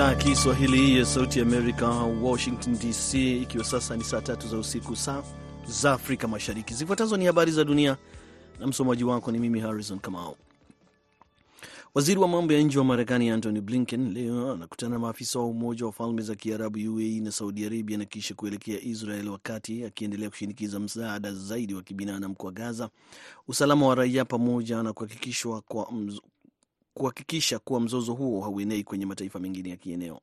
idhaa ya Kiswahili ya Sauti ya Amerika, Washington DC, ikiwa sasa ni saa tatu za usiku, saa za Afrika Mashariki. Zifuatazo ni habari za dunia na msomaji wako ni mimi Harrison Kamau. Waziri wa mambo ya nje wa Marekani Antony Blinken leo anakutana na maafisa wa Umoja wa Falme za Kiarabu UAE na Saudi Arabia na kisha kuelekea Israel, wakati akiendelea kushinikiza msaada zaidi wa kibinadamu kwa Gaza, usalama wa raia pamoja na kuhakikishwa kwa kuhakikisha kuwa mzozo huo hauenei kwenye mataifa mengine ya kieneo.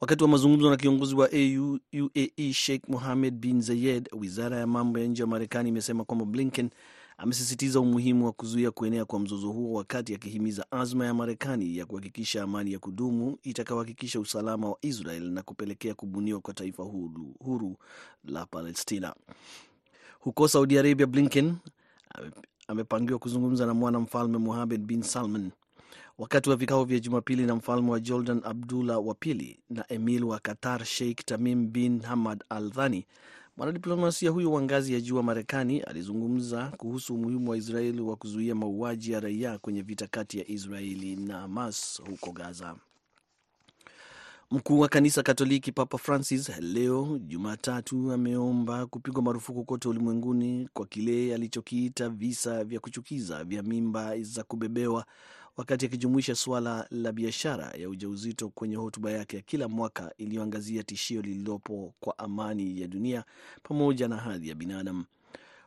Wakati wa mazungumzo na kiongozi wa AU, UAE Sheikh Mohammed bin Zayed, wizara ya mambo ya nje ya Marekani imesema kwamba Blinken amesisitiza umuhimu wa kuzuia kuenea kwa mzozo huo, wakati akihimiza azma ya Marekani ya kuhakikisha amani ya kudumu itakayohakikisha usalama wa Israel na kupelekea kubuniwa kwa taifa huru, huru la Palestina. Huko Saudi Arabia, Blinken amepangiwa kuzungumza na mwana mfalme Mohammed bin Salman wakati wa vikao vya Jumapili na mfalme wa Jordan Abdullah wa pili na emir wa Qatar Sheikh Tamim bin Hamad Al Thani. Mwanadiplomasia huyo wa ngazi ya juu wa Marekani alizungumza kuhusu umuhimu wa Israeli wa kuzuia mauaji ya raia kwenye vita kati ya Israeli na Hamas huko Gaza. Mkuu wa kanisa Katoliki Papa Francis leo Jumatatu ameomba kupigwa marufuku kote ulimwenguni kwa kile alichokiita visa vya kuchukiza vya mimba za kubebewa, wakati akijumuisha suala la biashara ya ujauzito kwenye hotuba yake ya kila mwaka iliyoangazia tishio lililopo kwa amani ya dunia pamoja na hadhi ya binadamu.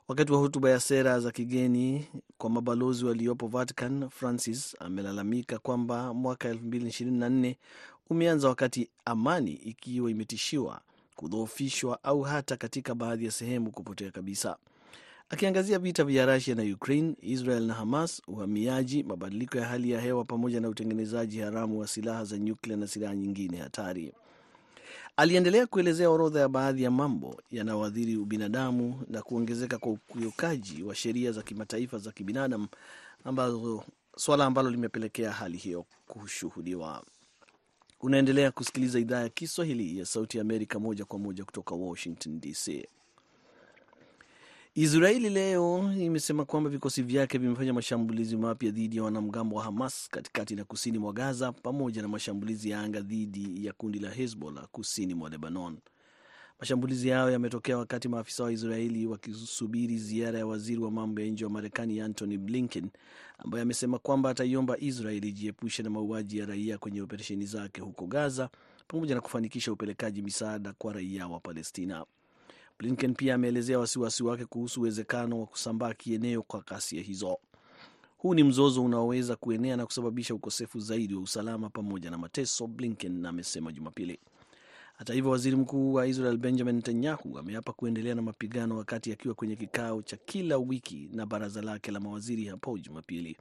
Wakati wa hotuba ya sera za kigeni kwa mabalozi waliopo Vatican, Francis amelalamika kwamba mwaka 2024 umeanza wakati amani ikiwa imetishiwa kudhoofishwa au hata katika baadhi ya sehemu kupotea kabisa. Akiangazia vita vya Rusia na Ukraine, Israel na Hamas, uhamiaji, mabadiliko ya hali ya hewa pamoja na utengenezaji haramu wa silaha za nyuklia na silaha nyingine hatari. Aliendelea kuelezea orodha ya baadhi ya mambo yanayoathiri ubinadamu na kuongezeka kwa ukiukaji wa sheria za kimataifa za kibinadamu, ambazo swala ambalo limepelekea hali hiyo kushuhudiwa. Unaendelea kusikiliza idhaa ya Kiswahili ya Sauti ya Amerika moja kwa moja kutoka Washington DC. Israeli leo imesema kwamba vikosi vyake vimefanya mashambulizi mapya dhidi ya wanamgambo wa Hamas katikati na kusini mwa Gaza, pamoja na mashambulizi ya anga dhidi ya kundi la Hezbollah kusini mwa Lebanon. Mashambulizi hayo yametokea wakati maafisa wa Israeli wakisubiri ziara ya waziri wa mambo ya nje wa Marekani Antony Blinken, ambaye amesema kwamba ataiomba Israeli ijiepushe na mauaji ya raia kwenye operesheni zake huko Gaza, pamoja na kufanikisha upelekaji misaada kwa raia wa Palestina. Blinken pia ameelezea wasiwasi wake kuhusu uwezekano wa kusambaa kieneo kwa ghasia hizo. Huu ni mzozo unaoweza kuenea na kusababisha ukosefu zaidi wa usalama pamoja na mateso, Blinken amesema Jumapili. Hata hivyo, waziri mkuu wa Israel Benjamin Netanyahu ameapa kuendelea na mapigano wakati akiwa kwenye kikao cha kila wiki na baraza lake la mawaziri hapo Jumapili.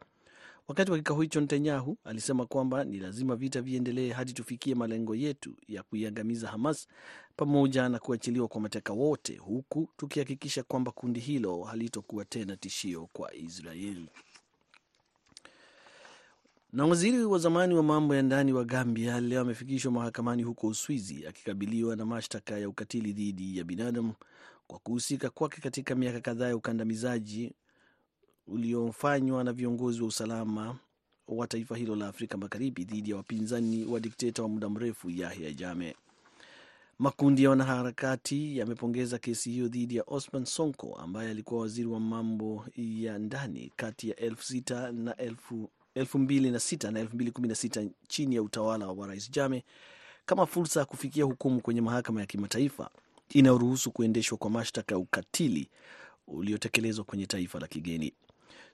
Wakati wa kikao hicho, Netanyahu alisema kwamba ni lazima vita viendelee hadi tufikie malengo yetu ya kuiangamiza Hamas pamoja na kuachiliwa kwa mateka wote, huku tukihakikisha kwamba kundi hilo halitokuwa tena tishio kwa Israeli. Na waziri wa zamani wa mambo ya ndani wa Gambia leo amefikishwa mahakamani huko Uswizi akikabiliwa na mashtaka ya ukatili dhidi ya binadamu kwa kuhusika kwake katika miaka kadhaa ya ukandamizaji uliofanywa na viongozi wa usalama wa taifa hilo la Afrika Magharibi dhidi ya wapinzani wa dikteta wa muda mrefu Yahya Jammeh. Makundi ya wanaharakati yamepongeza kesi hiyo dhidi ya Osman Sonko ambaye alikuwa waziri wa mambo ya ndani kati ya elfu sita na elfu elfu mbili na sita na elfu mbili kumi na sita chini ya utawala wa rais Jame kama fursa ya kufikia hukumu kwenye mahakama ya kimataifa inayoruhusu kuendeshwa kwa mashtaka ya ukatili uliotekelezwa kwenye taifa la kigeni.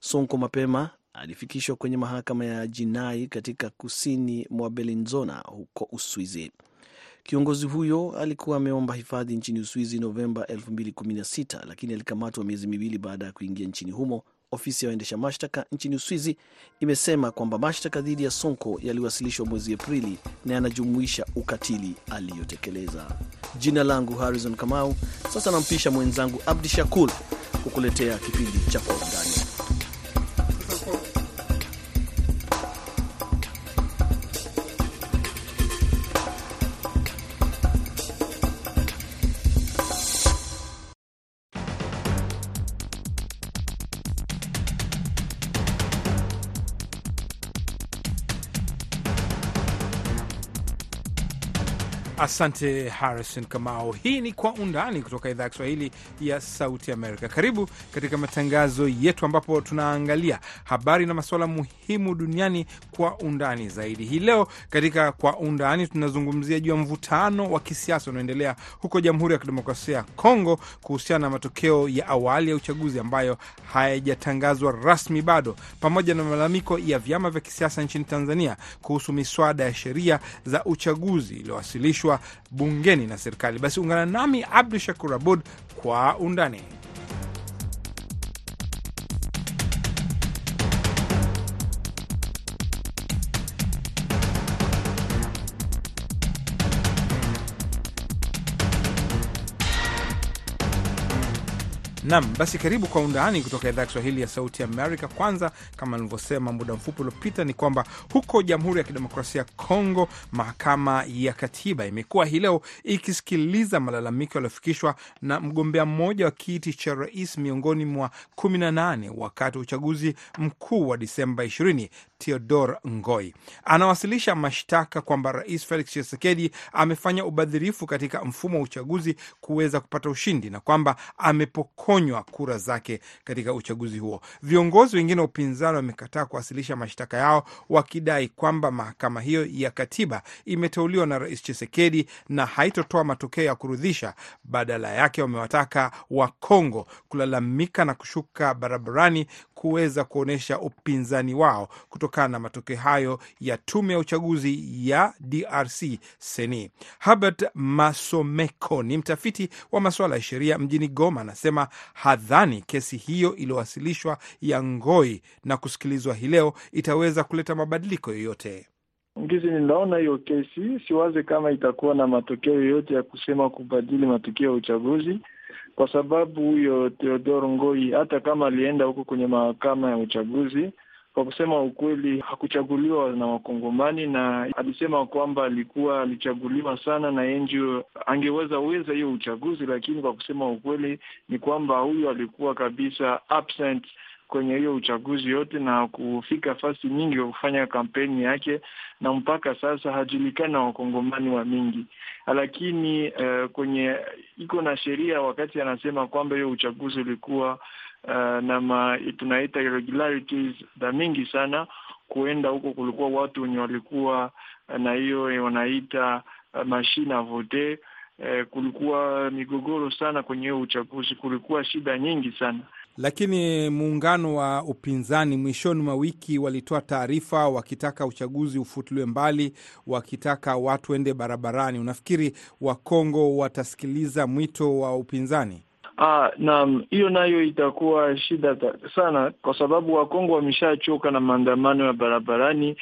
Sonko mapema alifikishwa kwenye mahakama ya jinai katika kusini mwa Bellinzona huko Uswizi. Kiongozi huyo alikuwa ameomba hifadhi nchini Uswizi Novemba 2016 lakini alikamatwa miezi miwili baada ya kuingia nchini humo. Ofisi ya waendesha mashtaka nchini Uswizi imesema kwamba mashtaka dhidi ya Sonko yaliwasilishwa mwezi Aprili na yanajumuisha ukatili aliyotekeleza. Jina langu Harrison Kamau. Sasa nampisha mwenzangu Abdi Shakur kukuletea kipindi cha Kwa Undani. Asante Harrison Kamau. Hii ni Kwa Undani kutoka idhaa ya Kiswahili ya Sauti Amerika. Karibu katika matangazo yetu, ambapo tunaangalia habari na masuala muhimu duniani kwa undani zaidi. Hii leo katika Kwa Undani tunazungumzia juu ya mvutano wa kisiasa unaoendelea huko Jamhuri ya Kidemokrasia ya Kongo kuhusiana na matokeo ya awali ya uchaguzi ambayo hayajatangazwa rasmi bado, pamoja na malalamiko ya vyama vya kisiasa nchini Tanzania kuhusu miswada ya sheria za uchaguzi iliyowasilishwa bungeni na serikali. Basi ungana nami Abdu Shakur Abud kwa undani. Nam, basi karibu kwa undani kutoka idhaa ya Kiswahili ya Sauti Amerika. Kwanza, kama nilivyosema muda mfupi uliopita, ni kwamba huko Jamhuri ya Kidemokrasia ya Kongo, mahakama ya katiba imekuwa hii leo ikisikiliza malalamiko yaliyofikishwa na mgombea mmoja wa kiti cha rais miongoni mwa 18 wakati wa uchaguzi mkuu wa Disemba 20 Theodor Ngoi anawasilisha mashtaka kwamba Rais Felix Tshisekedi amefanya ubadhirifu katika mfumo wa uchaguzi kuweza kupata ushindi na kwamba amepokonywa kura zake katika uchaguzi huo. Viongozi wengine wa upinzani wamekataa kuwasilisha mashtaka yao wakidai kwamba mahakama hiyo ya katiba imeteuliwa na Rais Chisekedi na haitotoa matokeo ya kurudhisha. Badala yake wamewataka Wakongo kulalamika na kushuka barabarani kuweza kuonyesha upinzani wao kutokana na matokeo hayo ya tume ya uchaguzi ya DRC seni. Herbert Masomeko ni mtafiti wa masuala ya sheria mjini Goma, anasema hadhani kesi hiyo iliyowasilishwa ya Ngoi na kusikilizwa hii leo itaweza kuleta mabadiliko yoyote. Ngizi, ninaona hiyo kesi, siwaze kama itakuwa na matokeo yoyote ya kusema kubadili matokeo ya uchaguzi kwa sababu huyo Theodore Ngoi hata kama alienda huko kwenye mahakama ya uchaguzi, kwa kusema ukweli, hakuchaguliwa na Wakongomani, na alisema kwamba alikuwa alichaguliwa sana na NGO, angeweza weza hiyo uchaguzi, lakini kwa kusema ukweli ni kwamba huyo alikuwa kabisa absent kwenye hiyo uchaguzi yote na kufika fasi nyingi wa kufanya kampeni yake, na mpaka sasa hajulikani na wakongomani wa mingi. Lakini uh, kwenye iko na sheria wakati anasema kwamba hiyo uchaguzi ulikuwa uh, na ma, tunaita irregularities za mingi sana, kuenda huko kulikuwa watu wenye walikuwa na hiyo wanaita uh, mashine a vote uh, kulikuwa migogoro sana kwenye hiyo uchaguzi, kulikuwa shida nyingi sana lakini muungano wa upinzani mwishoni mwa wiki walitoa taarifa wakitaka uchaguzi ufutiliwe mbali, wakitaka watu waende barabarani. Unafikiri Wakongo watasikiliza mwito wa upinzani? Ah, naam, hiyo nayo itakuwa shida sana, kwa sababu Wakongo wameshachoka na maandamano ya barabarani.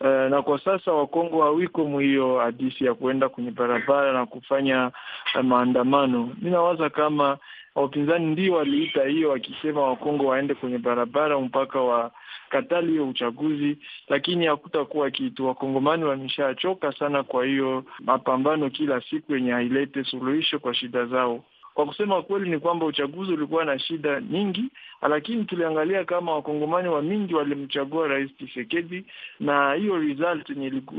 Uh, na kwa sasa Wakongo hawiko mwiyo hadisi ya kuenda kwenye barabara na kufanya uh, maandamano. Mi nawaza kama wapinzani ndio waliita hiyo wakisema Wakongo waende kwenye barabara mpaka wakatali hiyo uchaguzi, lakini hakutakuwa kitu. Wakongomani wameshachoka sana, kwa hiyo mapambano kila siku yenye hailete suluhisho kwa shida zao. Kwa kusema kweli ni kwamba uchaguzi ulikuwa na shida nyingi, lakini tuliangalia kama wakongomani wa mingi walimchagua Rais Tshisekedi, na hiyo result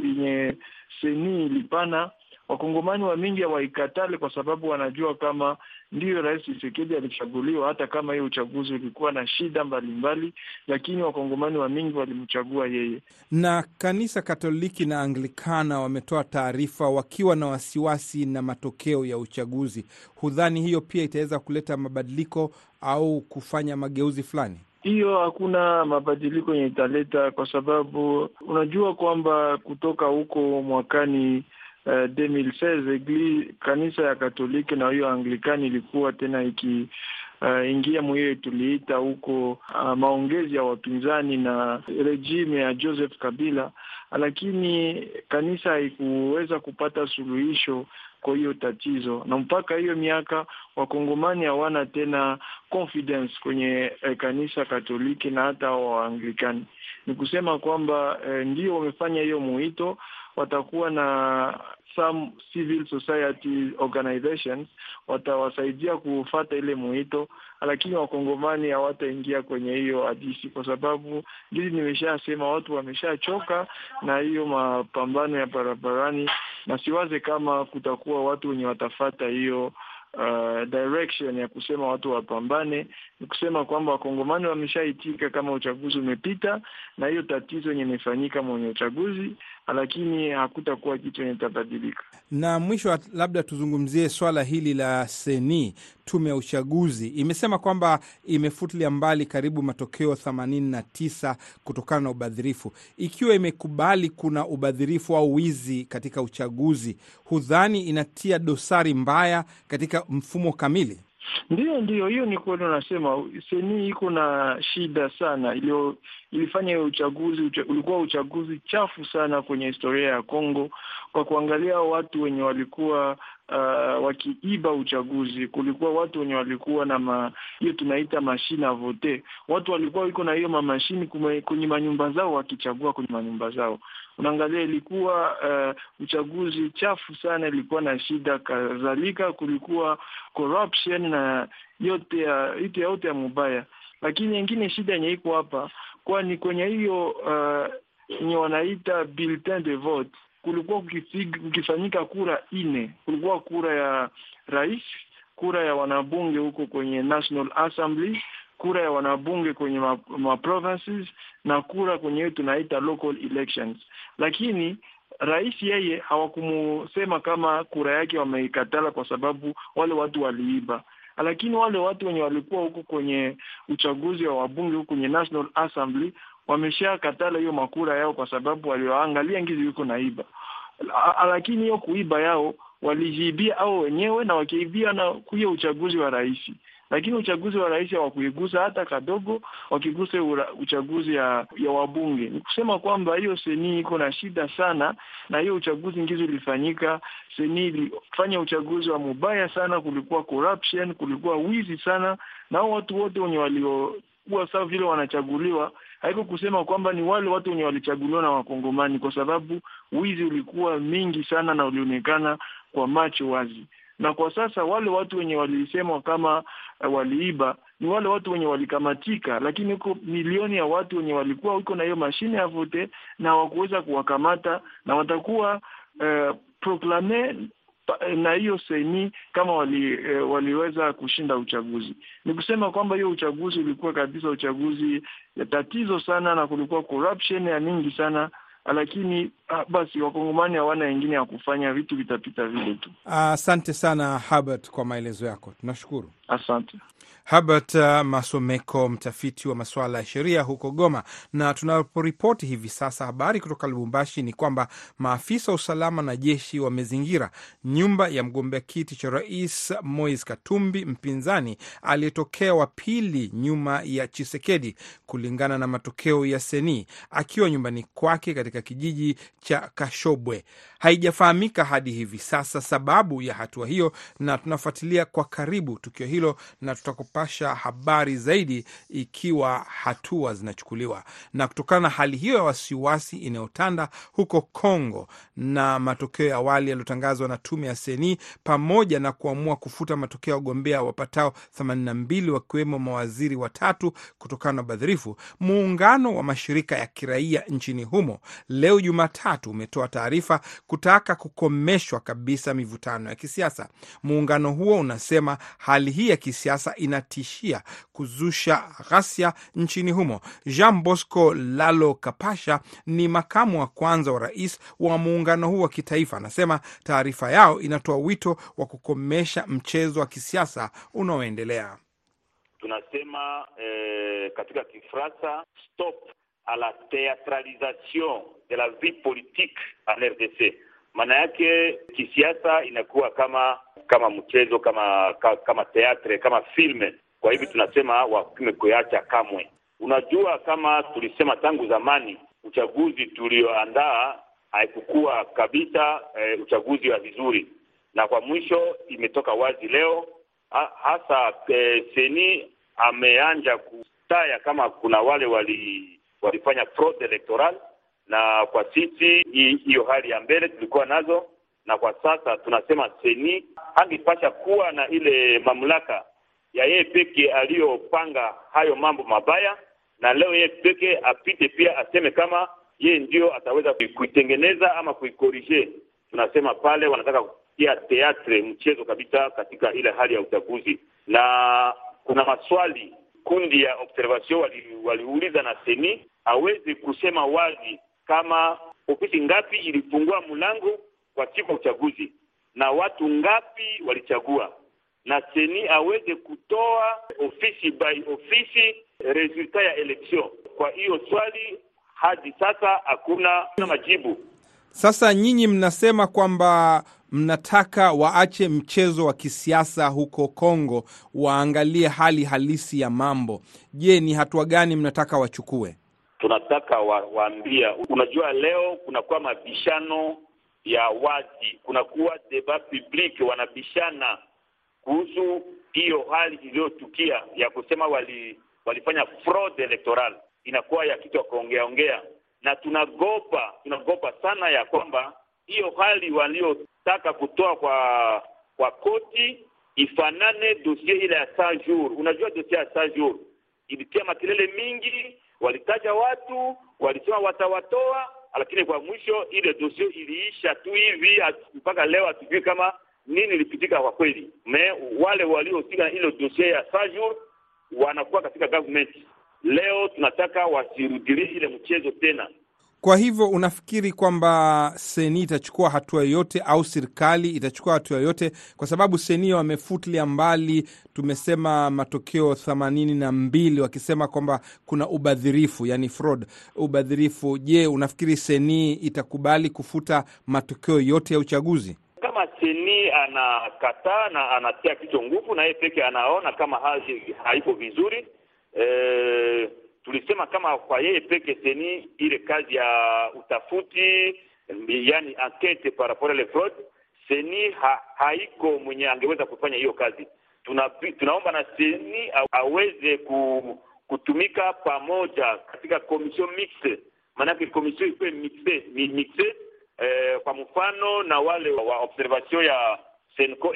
yenye seni ilipana wakongomani wa mingi hawaikatali kwa sababu wanajua kama ndiyo Rais Tshisekedi alichaguliwa, hata kama hiyo uchaguzi ulikuwa na shida mbalimbali mbali, lakini wakongomani wa mingi walimchagua yeye. Na kanisa Katoliki na Anglikana wametoa taarifa wakiwa na wasiwasi na matokeo ya uchaguzi. Hudhani hiyo pia itaweza kuleta mabadiliko au kufanya mageuzi fulani? Hiyo hakuna mabadiliko yenye italeta, kwa sababu unajua kwamba kutoka huko mwakani Uh, 2016 egli kanisa ya Katoliki na hiyo Anglikani ilikuwa tena ikiingia uh, mwiyo tuliita huko uh, maongezi ya wapinzani na rejime ya Joseph Kabila, lakini kanisa haikuweza kupata suluhisho kwa hiyo tatizo, na mpaka hiyo miaka wakongomani hawana tena confidence kwenye eh, kanisa Katoliki na hata Waanglikani. Ni kusema kwamba eh, ndio wamefanya hiyo muito watakuwa na some civil society organizations watawasaidia kufata ile mwito, lakini wakongomani hawataingia kwenye hiyo hadisi, kwa sababu ngili nimeshasema, watu wameshachoka na hiyo mapambano ya barabarani, na siwaze kama kutakuwa watu wenye watafata hiyo Uh, direction ya kusema watu wapambane. Ni kusema kwamba wakongomani wameshaitika kama uchaguzi umepita, na hiyo tatizo yenye imefanyika mwenye uchaguzi, lakini hakutakuwa kitu yenye itabadilika. Na mwisho, labda tuzungumzie swala hili la seni. Tume ya uchaguzi imesema kwamba imefutilia mbali karibu matokeo themanini na tisa kutokana na ubadhirifu. Ikiwa imekubali kuna ubadhirifu au wizi katika uchaguzi, hudhani inatia dosari mbaya katika mfumo kamili? Ndiyo, ndiyo, hiyo ni kweli. Unasema seni iko na shida sana, ilio ilifanya uchaguzi ucha, ulikuwa uchaguzi chafu sana kwenye historia ya Kongo, kwa kuangalia watu wenye walikuwa uh, wakiiba uchaguzi. Kulikuwa watu wenye walikuwa na hiyo tunaita mashine a vote. Watu walikuwa iko na hiyo mamashini kwenye manyumba zao wakichagua kwenye manyumba zao. Unaangalia ilikuwa uh, uchaguzi chafu sana, ilikuwa na shida. Kadhalika kulikuwa corruption na yote ya yote yote ya mubaya, lakini yengine shida yenye iko hapa, kwani kwenye hiyo uh, wanaita bulletin de vote kulikuwa kukifanyika kura ine. Kulikuwa kura ya rais, kura ya wanabunge huko kwenye National Assembly, kura ya wanabunge kwenye ma, ma na kura kwenye tunaita local elections. Lakini rais yeye hawakumusema kama kura yake wameikatala kwa sababu wale watu waliiba, lakini wale watu wenye walikuwa huko kwenye uchaguzi wa wabunge huko kwenye National Assembly wameshakatala hiyo makura yao kwa sababu walioangalia ngizi yuko naiba, lakini hiyo kuiba yao walijiibia au wenyewe na wakiibia na hiyo uchaguzi wa rais. Lakini uchaguzi wa rais hawakuigusa hata kadogo, wakigusa uchaguzi ya ya wabunge. Ni kusema kwamba hiyo seni iko na shida sana, na hiyo uchaguzi ngizo ulifanyika, seni ilifanya uchaguzi wa mubaya sana, kulikuwa corruption, kulikuwa wizi sana, na watu wote wenye waliokuwa sawa vile wanachaguliwa haiko kusema kwamba ni wale watu wenye walichaguliwa na Wakongomani, kwa sababu wizi ulikuwa mingi sana na ulionekana kwa macho wazi. Na kwa sasa wale watu wenye walisemwa kama uh, waliiba ni wale watu wenye walikamatika, lakini huko milioni ya watu wenye walikuwa huko na hiyo mashine ya vote na hawakuweza kuwakamata na watakuwa uh, proklame na hiyo seni kama wali, e, waliweza kushinda uchaguzi. Ni kusema kwamba hiyo uchaguzi ulikuwa kabisa uchaguzi ya tatizo sana, na kulikuwa corruption ya mingi sana, lakini ah, basi wakongomani hawana wengine ya kufanya, vitu vitapita vile tu. Asante ah, sana Herbert kwa maelezo yako, tunashukuru. Asante. Habert uh, Masomeko, mtafiti wa masuala ya sheria huko Goma. Na tunaporipoti hivi sasa, habari kutoka Lubumbashi ni kwamba maafisa wa usalama na jeshi wamezingira nyumba ya mgombea kiti cha rais Moise Katumbi, mpinzani aliyetokea wa pili nyuma ya Chisekedi, kulingana na matokeo ya Seni, akiwa nyumbani kwake katika kijiji cha Kashobwe. Haijafahamika hadi hivi sasa sababu ya hatua hiyo, na tunafuatilia kwa karibu tukio hilo na tutakupasha habari zaidi ikiwa hatua zinachukuliwa. Na kutokana na hali hiyo ya wasiwasi inayotanda huko Kongo na matokeo ya awali yaliyotangazwa na tume ya Seni pamoja na kuamua kufuta matokeo ya wagombea wapatao 82 wakiwemo mawaziri watatu kutokana na ubadhirifu, muungano wa mashirika ya kiraia nchini humo leo Jumatatu umetoa taarifa kutaka kukomeshwa kabisa mivutano ya kisiasa. Muungano huo unasema hali hii ya kisiasa inatishia kuzusha ghasia nchini humo. Jean Bosco Lalo Kapasha ni makamu wa kwanza wa rais wa muungano huo wa kitaifa, anasema taarifa yao inatoa wito wa kukomesha mchezo wa kisiasa unaoendelea. Tunasema eh, katika Kifaransa stop a la theatralisation de la vie politique en RDC. Maana yake kisiasa inakuwa kama kama mchezo kama kama teatre kama filme. Kwa hivyo tunasema wapime kuacha kamwe. Unajua, kama tulisema tangu zamani, uchaguzi tulioandaa haikukuwa kabisa e, uchaguzi wa vizuri, na kwa mwisho imetoka wazi leo ha, hasa e, seni ameanja kutaya kama kuna wale wali walifanya fraud electoral, na kwa sisi hiyo hali ya mbele tulikuwa nazo na kwa sasa tunasema seni angepasha kuwa na ile mamlaka ya yeye peke aliyopanga hayo mambo mabaya, na leo yeye peke apite pia aseme kama yeye ndio ataweza kuitengeneza ama kuikorije. Tunasema pale wanataka kutia teatre, mchezo kabisa katika ile hali ya uchaguzi, na kuna maswali kundi ya observation waliuliza wali na seni aweze kusema wazi kama ofisi ngapi ilifungua mlango kwa siku ya uchaguzi na watu ngapi walichagua, na seni aweze kutoa ofisi by ofisi resulta ya election. Kwa hiyo swali hadi sasa hakuna majibu. Sasa nyinyi mnasema kwamba mnataka waache mchezo wa kisiasa huko Kongo, waangalie hali halisi ya mambo. Je, ni hatua gani mnataka wachukue? Tunataka wa, waambia, unajua leo kunakuwa mabishano ya wazi, kunakuwa debat public, wanabishana kuhusu hiyo hali iliyotukia ya kusema wali, walifanya fraud electoral, inakuwa ya kitu ya kuongea ongea, na tunagopa tunagopa sana ya kwamba hiyo hali waliotaka kutoa kwa kwa koti ifanane dosie ile ya 100 jours. Unajua dosie ya 100 jours ilitia makelele mingi, walitaja watu, walisema watawatoa, lakini kwa mwisho ile dosie iliisha tu hivi, mpaka leo hatujui kama nini ilipitika kwa kweli. Me wale waliohusika na ile dosie ya 100 jours wanakuwa katika government. Leo tunataka wasirudilie ile mchezo tena. Kwa hivyo unafikiri kwamba seni itachukua hatua yoyote au serikali itachukua hatua yoyote? Kwa sababu seni wamefutilia mbali, tumesema matokeo themanini na mbili wakisema kwamba kuna ubadhirifu, yani fraud, ubadhirifu. Je, unafikiri seni itakubali kufuta matokeo yote ya uchaguzi? Kama seni anakataa na anatia kichwa nguvu, na yeye peke anaona kama hali haiko vizuri e tulisema kama kwa yeye peke seni ile kazi ya utafuti yani enquete par rapport les fraudes seni ha, haiko mwenye angeweza kufanya hiyo kazi. Tuna, tunaomba na seni aweze ku, kutumika pamoja katika commission mixte, maanake commission ikuwe mixe mixe eh, kwa mfano na wale wa observation ya Senco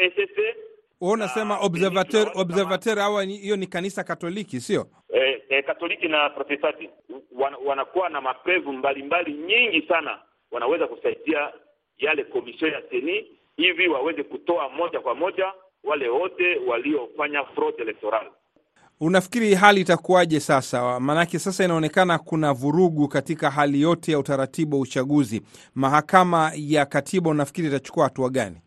SSC unasema observateur observateur hawa hiyo ni kanisa Katoliki sio? Eh, eh, Katoliki na Protestanti wan, wanakuwa na mapevu mbalimbali nyingi sana, wanaweza kusaidia yale komision ya seni hivi waweze kutoa moja kwa moja wale wote waliofanya fraud electoral. Unafikiri hali itakuwaje sasa? Maanake sasa inaonekana kuna vurugu katika hali yote ya utaratibu wa uchaguzi. Mahakama ya Katiba unafikiri itachukua hatua gani?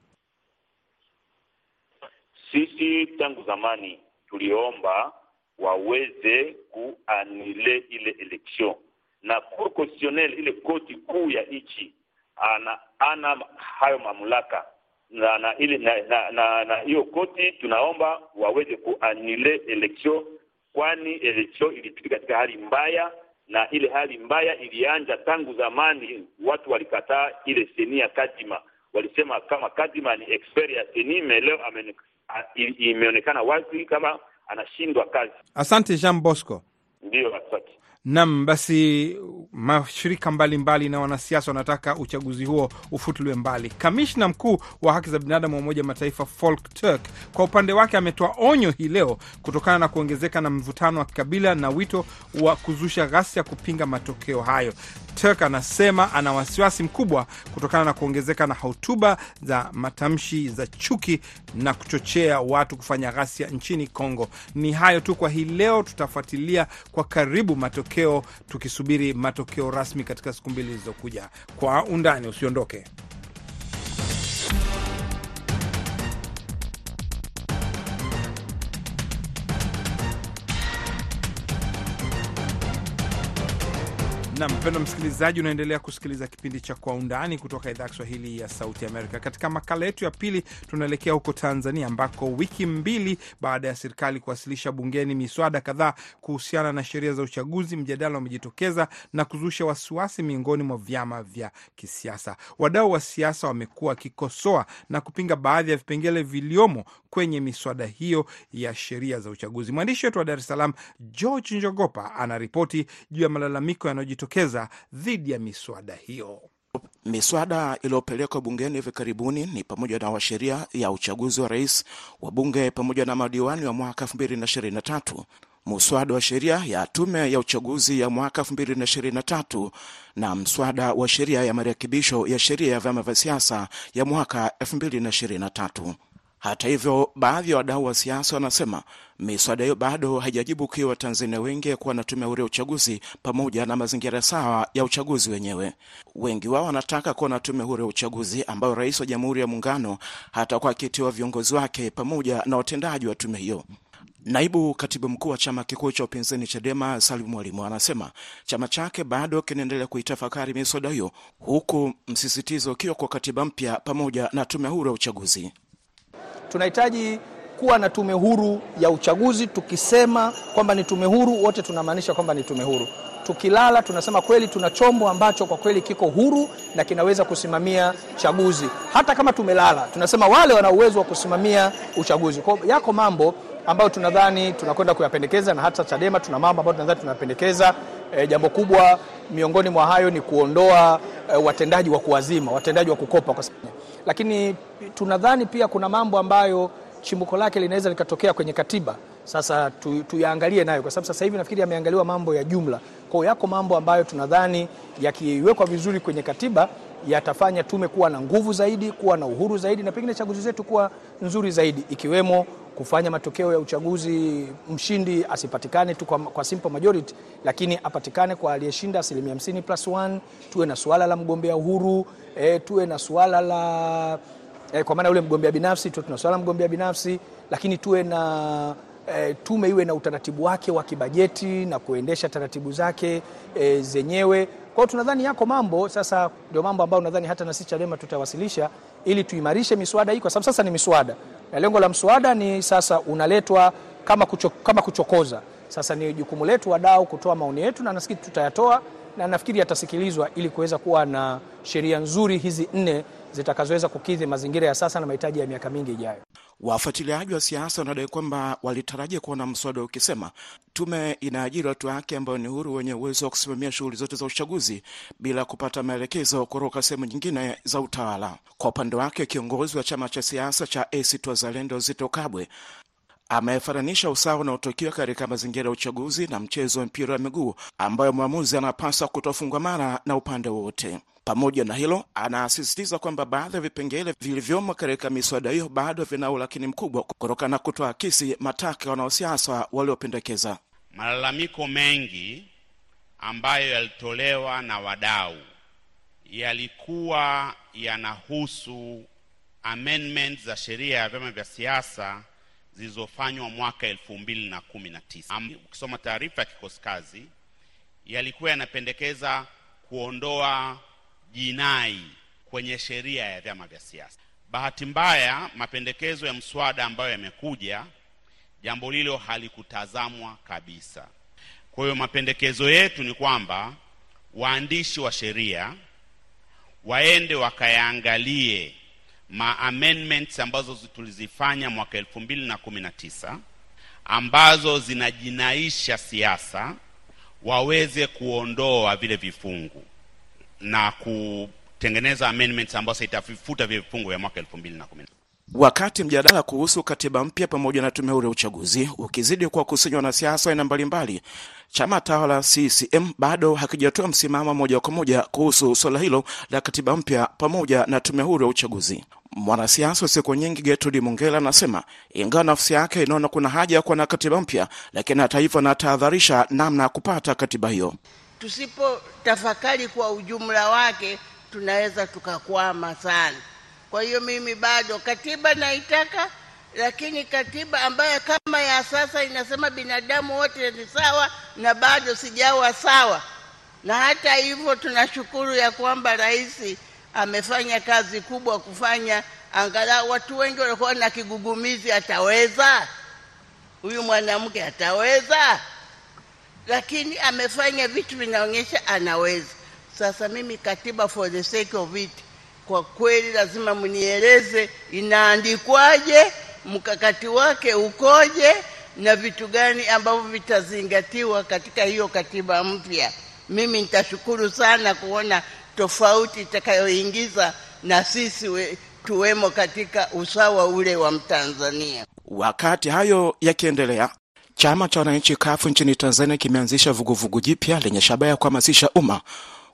Sisi tangu zamani tuliomba waweze kuanile ile election. Na cour constitutionnel, ile koti kuu ya nchi ana ana hayo mamlaka. Na na ile na na, na, na hiyo koti tunaomba waweze kuanile election, kwani election ilipita katika hali mbaya, na ile hali mbaya ilianja tangu zamani. Watu walikataa ile seni ya Kadima, walisema kama Kadima ni expert ya seni, leo imeonekana wazi kama anashindwa kazi. Asante Jean Bosco. Ndiyo, asante. Nam, basi mashirika mbalimbali na wanasiasa wanataka uchaguzi huo ufutuliwe mbali. Kamishna mkuu wa haki za binadamu wa Umoja Mataifa Volker Turk kwa upande wake ametoa onyo hii leo kutokana na kuongezeka na mvutano wa kikabila na wito wa kuzusha ghasia kupinga matokeo hayo. Turk anasema ana wasiwasi mkubwa kutokana na kuongezeka na hotuba za matamshi za chuki na kuchochea watu kufanya ghasia nchini Kongo. Ni hayo tu kwa hii leo, tutafuatilia kwa karibu matokeo tukisubiri matokeo rasmi katika siku mbili zilizokuja. Kwa undani, usiondoke. Na mpendo msikilizaji, unaendelea kusikiliza kipindi cha Kwa Undani kutoka idhaa ya Kiswahili ya Sauti Amerika. Katika makala yetu ya pili, tunaelekea huko Tanzania, ambako wiki mbili baada ya serikali kuwasilisha bungeni miswada kadhaa kuhusiana na sheria za uchaguzi, mjadala umejitokeza na kuzusha wasiwasi miongoni mwa vyama vya kisiasa. Wadau wa siasa wamekuwa wakikosoa na kupinga baadhi ya vipengele viliomo kwenye miswada hiyo ya sheria za uchaguzi. Mwandishi wetu wa Dar es Salaam, George Njogopa, anaripoti juu ya malalamiko yanayojitokeza dhidi ya miswada hiyo. Miswada iliyopelekwa bungeni hivi karibuni ni pamoja na wa sheria ya uchaguzi wa rais, wa bunge pamoja na madiwani wa mwaka 2023, muswada wa sheria ya tume ya uchaguzi ya mwaka 2023 na mswada wa sheria ya marekebisho ya sheria ya vyama vya siasa ya mwaka 2023. Hata hivyo, baadhi ya wadau wa siasa wanasema miswada hiyo bado haijajibu kiu wengi kuwa na tume huru ya uchaguzi pamoja na mazingira sawa ya uchaguzi wenyewe. Wengi wao wanataka kuwa na tume huru ya uchaguzi ambayo rais wa Jamhuri ya Muungano hatakuwa akitiwa viongozi wake pamoja na watendaji wa tume hiyo. Naibu katibu mkuu wa chama kikuu cha upinzani Chadema, Salim Mwalimu, anasema chama chake bado kinaendelea kuitafakari miswada hiyo, huku msisitizo ukiwa kwa katiba mpya pamoja na tume huru ya uchaguzi. Tunahitaji kuwa na tume huru ya uchaguzi. Tukisema kwamba ni tume huru, wote tunamaanisha kwamba ni tume huru. Tukilala tunasema kweli tuna chombo ambacho kwa kweli kiko huru na kinaweza kusimamia chaguzi. Hata kama tumelala, tunasema wale wana uwezo wa kusimamia uchaguzi. Kwa yako mambo ambayo tunadhani tunakwenda kuyapendekeza, na hata Chadema tuna mambo ambayo tunadhani tunayapendekeza. E, jambo kubwa miongoni mwa hayo ni kuondoa e, watendaji wa kuwazima, watendaji wa kukopa kwa sababu. Lakini tunadhani pia kuna mambo ambayo chimbuko lake linaweza likatokea kwenye katiba. Sasa tu, tuyaangalie nayo kwa sababu sasa hivi nafikiri yameangaliwa mambo ya jumla. Kwa hiyo yako mambo ambayo tunadhani yakiwekwa vizuri kwenye katiba yatafanya tume kuwa na nguvu zaidi, kuwa na uhuru zaidi, na pengine chaguzi zetu kuwa nzuri zaidi, ikiwemo kufanya matokeo ya uchaguzi, mshindi asipatikane tu kwa, kwa simple majority, lakini apatikane kwa aliyeshinda asilimia 50 plus 1. Tuwe na suala la mgombea uhuru e, tuwe na suala la e, kwa maana yule mgombea binafsi tuwe tuna suala la mgombea binafsi, lakini tuwe na e, tume iwe na utaratibu wake wa kibajeti na kuendesha taratibu zake e, zenyewe. Kwa hiyo tunadhani yako mambo sasa, ndio mambo ambayo nadhani hata na sisi Chadema tutawasilisha ili tuimarishe miswada hii, kwa sababu sasa ni miswada lengo la mswada ni sasa unaletwa kama, kucho, kama kuchokoza. Sasa ni jukumu letu wadau kutoa maoni yetu, na nafikiri tutayatoa na nafikiri yatasikilizwa ili kuweza kuwa na sheria nzuri hizi nne zitakazoweza kukidhi mazingira ya sasa na mahitaji ya miaka mingi ijayo. Wafuatiliaji wa siasa wanadai kwamba walitarajia kuona mswada ukisema tume inaajiri watu wake ambao ni huru, wenye uwezo wa kusimamia shughuli zote za uchaguzi bila kupata maelekezo kutoka sehemu nyingine za utawala. Kwa upande wake, kiongozi wa chama cha siasa cha ACT Wazalendo Zitto Kabwe amefananisha usawa unaotokiwa katika mazingira ya uchaguzi na mchezo wa mpira wa miguu ambayo mwamuzi anapaswa kutofungamana na upande wowote. Pamoja na hilo, anasisitiza kwamba baadhi ya vipengele vilivyomo katika miswada hiyo bado vina ulakini mkubwa kutokana na kutoakisi matakwa ya wanasiasa waliopendekeza. Malalamiko mengi ambayo yalitolewa na wadau yalikuwa yanahusu amendment za sheria ya vyama vya siasa zilizofanywa mwaka elfu mbili na kumi na tisa. Ukisoma taarifa ya kikosi kazi, yalikuwa yanapendekeza kuondoa jinai kwenye sheria ya vyama vya siasa. Bahati mbaya, mapendekezo ya mswada ambayo yamekuja, jambo lilo halikutazamwa kabisa. Kwa hiyo mapendekezo yetu ni kwamba waandishi wa sheria waende wakayaangalie ma ambazo tulizifanya mwaka elfu mbili na kumi na tisa ambazo zinajinaisha siasa, waweze kuondoa vile vifungu na kutengeneza amendments ambazo itavifuta vile vifungu vya mwaka elfu mbili na kumi. Wakati mjadala kuhusu katiba mpya pamoja na tume huru ya uchaguzi ukizidi kwa kusanywa wanasiasa aina mbalimbali, chama tawala CCM bado hakijatoa msimamo moja kwa moja kuhusu suala hilo la katiba mpya pamoja na tume huru ya uchaguzi. Mwanasiasa wa siku nyingi Gertrude Mongella anasema ingawa nafsi yake inaona kuna haja ya kuwa na katiba mpya, lakini hata hivyo anatahadharisha namna ya kupata katiba hiyo. Tusipotafakari kwa ujumla wake, tunaweza tukakwama sana. Kwa hiyo mimi bado katiba naitaka, lakini katiba ambayo kama ya sasa inasema binadamu wote ni sawa, na bado sijawa sawa. Na hata hivyo tunashukuru ya kwamba rais amefanya kazi kubwa kufanya, angalau watu wengi walikuwa na kigugumizi, ataweza huyu mwanamke ataweza, lakini amefanya vitu vinaonyesha anaweza. Sasa mimi katiba for the sake of it kwa kweli lazima mnieleze inaandikwaje, mkakati wake ukoje, na vitu gani ambavyo vitazingatiwa katika hiyo katiba mpya. Mimi nitashukuru sana kuona tofauti itakayoingiza na sisi we, tuwemo katika usawa ule wa Mtanzania. Wakati hayo yakiendelea, chama cha wananchi kafu nchini Tanzania kimeanzisha vuguvugu jipya lenye shabaha ya kuhamasisha umma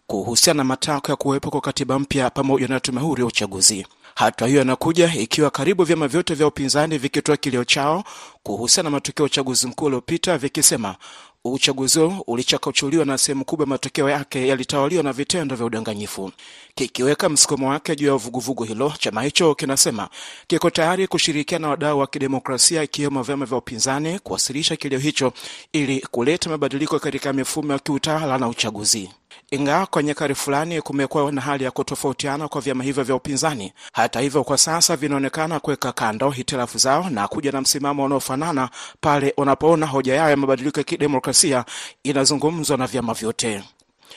kuhusiana na matakwa ya kuwepo kwa katiba mpya pamoja na tume huru ya uchaguzi. Hatua hiyo inakuja ikiwa karibu vyama vyote vya upinzani vikitoa kilio chao kuhusiana na matokeo ya uchaguzi mkuu uliopita, vikisema uchaguzi ulichakachuliwa na sehemu kubwa matokeo yake yalitawaliwa na vitendo vya udanganyifu. Kikiweka msukumo wake juu ya vuguvugu hilo, chama hicho kinasema kiko tayari kushirikiana na wadau wa kidemokrasia ikiwemo vyama vya upinzani kuwasilisha kilio hicho ili kuleta mabadiliko katika mifumo ya kiutawala na uchaguzi. Ingawa kwa nyakati fulani kumekuwa na hali ya kutofautiana kwa vyama hivyo vya upinzani, hata hivyo, kwa sasa vinaonekana kuweka kando hitilafu zao na kuja na msimamo unaofanana pale wanapoona hoja yao ya mabadiliko ya kidemokrasia inazungumzwa na vyama vyote.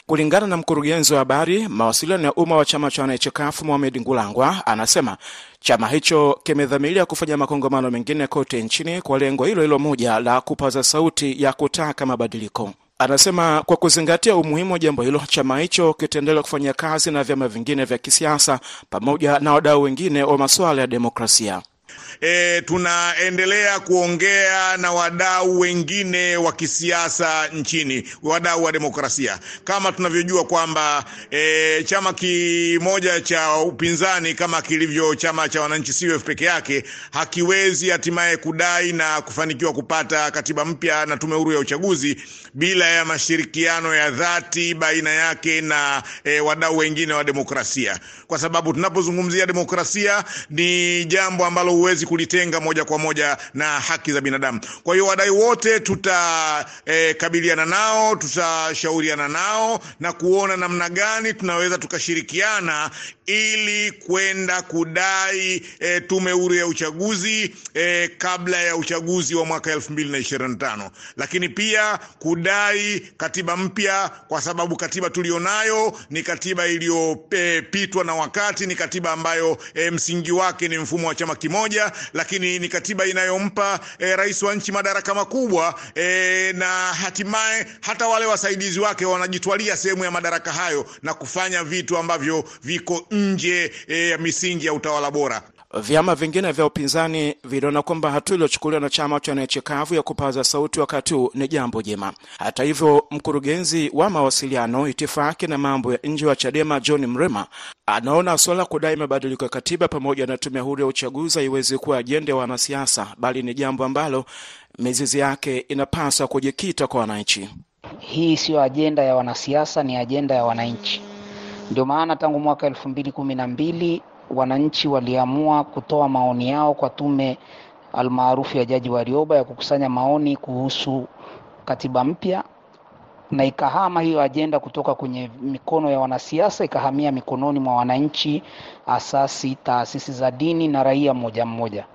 Kulingana na mkurugenzi wa habari mawasiliano ya umma wa chama cha wananchi CUF Mohamed Ngulangwa, anasema chama hicho kimedhamiria kufanya makongamano mengine kote nchini kwa lengo hilo hilo moja la kupaza sauti ya kutaka mabadiliko. Anasema kwa kuzingatia umuhimu wa jambo hilo, chama hicho kitaendelea kufanya kazi na vyama vingine vya kisiasa pamoja na wadau wengine wa masuala ya demokrasia. E, tunaendelea kuongea na wadau wengine wa kisiasa nchini, wadau wa demokrasia. Kama tunavyojua kwamba e, chama kimoja cha upinzani kama kilivyo chama cha wananchi CUF peke yake hakiwezi hatimaye kudai na kufanikiwa kupata katiba mpya na tume huru ya uchaguzi bila ya mashirikiano ya dhati baina yake na e, wadau wengine wa demokrasia, kwa sababu tunapozungumzia demokrasia ni jambo ambalo huwezi kulitenga moja kwa moja na haki za binadamu. Kwa hiyo wadai wote tutakabiliana e, nao, tutashauriana nao na kuona namna gani tunaweza tukashirikiana ili kwenda kudai e, tume huru ya uchaguzi e, kabla ya uchaguzi wa mwaka 2025 lakini pia kudai katiba mpya, kwa sababu katiba tulionayo ni katiba iliyopitwa e, na wakati, ni katiba ambayo e, msingi wake ni mfumo wa chama kimoja, lakini ni katiba inayompa e, rais wa nchi madaraka makubwa e, na hatimaye hata wale wasaidizi wake wanajitwalia sehemu ya madaraka hayo na kufanya vitu ambavyo viko nje ya e, misingi ya utawala bora. Vyama vingine vya upinzani viliona kwamba hatua iliyochukuliwa na chama cha wananchi ya kupaza sauti wakati huu ni jambo jema. Hata hivyo, mkurugenzi wa mawasiliano, itifaki na mambo ya nje wa Chadema John Mrema anaona suala kudai mabadiliko ya katiba pamoja na tume huru ya uchaguzi haiwezi kuwa ajenda ya wanasiasa, bali ni jambo ambalo mizizi yake inapaswa kujikita kwa wananchi. Hii siyo ajenda ya wanasiasa, ni ajenda ya wananchi. Ndio maana tangu mwaka elfu mbili kumi na mbili wananchi waliamua kutoa maoni yao kwa tume almaarufu ya Jaji Warioba ya kukusanya maoni kuhusu katiba mpya, na ikahama hiyo ajenda kutoka kwenye mikono ya wanasiasa ikahamia mikononi mwa wananchi, asasi, taasisi za dini na raia mmoja mmoja.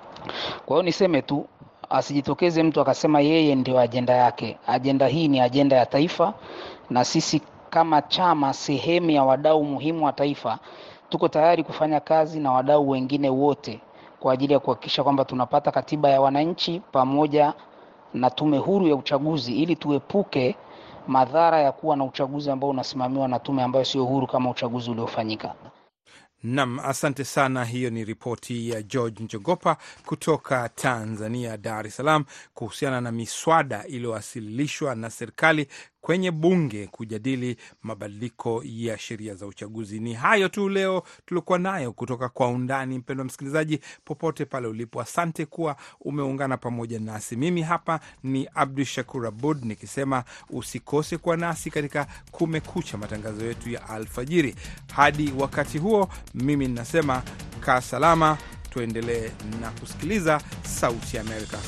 Kwa hiyo niseme tu, asijitokeze mtu akasema yeye ndio ajenda yake. Ajenda hii ni ajenda ya taifa, na sisi kama chama, sehemu ya wadau muhimu wa taifa tuko tayari kufanya kazi na wadau wengine wote kwa ajili ya kuhakikisha kwamba tunapata katiba ya wananchi pamoja na tume huru ya uchaguzi ili tuepuke madhara ya kuwa na uchaguzi ambao unasimamiwa na tume ambayo sio huru kama uchaguzi uliofanyika. Nam, asante sana. Hiyo ni ripoti ya George Njogopa kutoka Tanzania, Dar es Salaam, kuhusiana na miswada iliyowasilishwa na serikali kwenye bunge kujadili mabadiliko ya sheria za uchaguzi. Ni hayo tu leo tuliokuwa nayo kutoka kwa undani. Mpendwa msikilizaji, popote pale ulipo, asante kuwa umeungana pamoja nasi. Mimi hapa ni Abdu Shakur Abud nikisema usikose kuwa nasi katika Kumekucha, matangazo yetu ya alfajiri. Hadi wakati huo, mimi ninasema kaa salama, tuendelee na kusikiliza Sauti Amerika.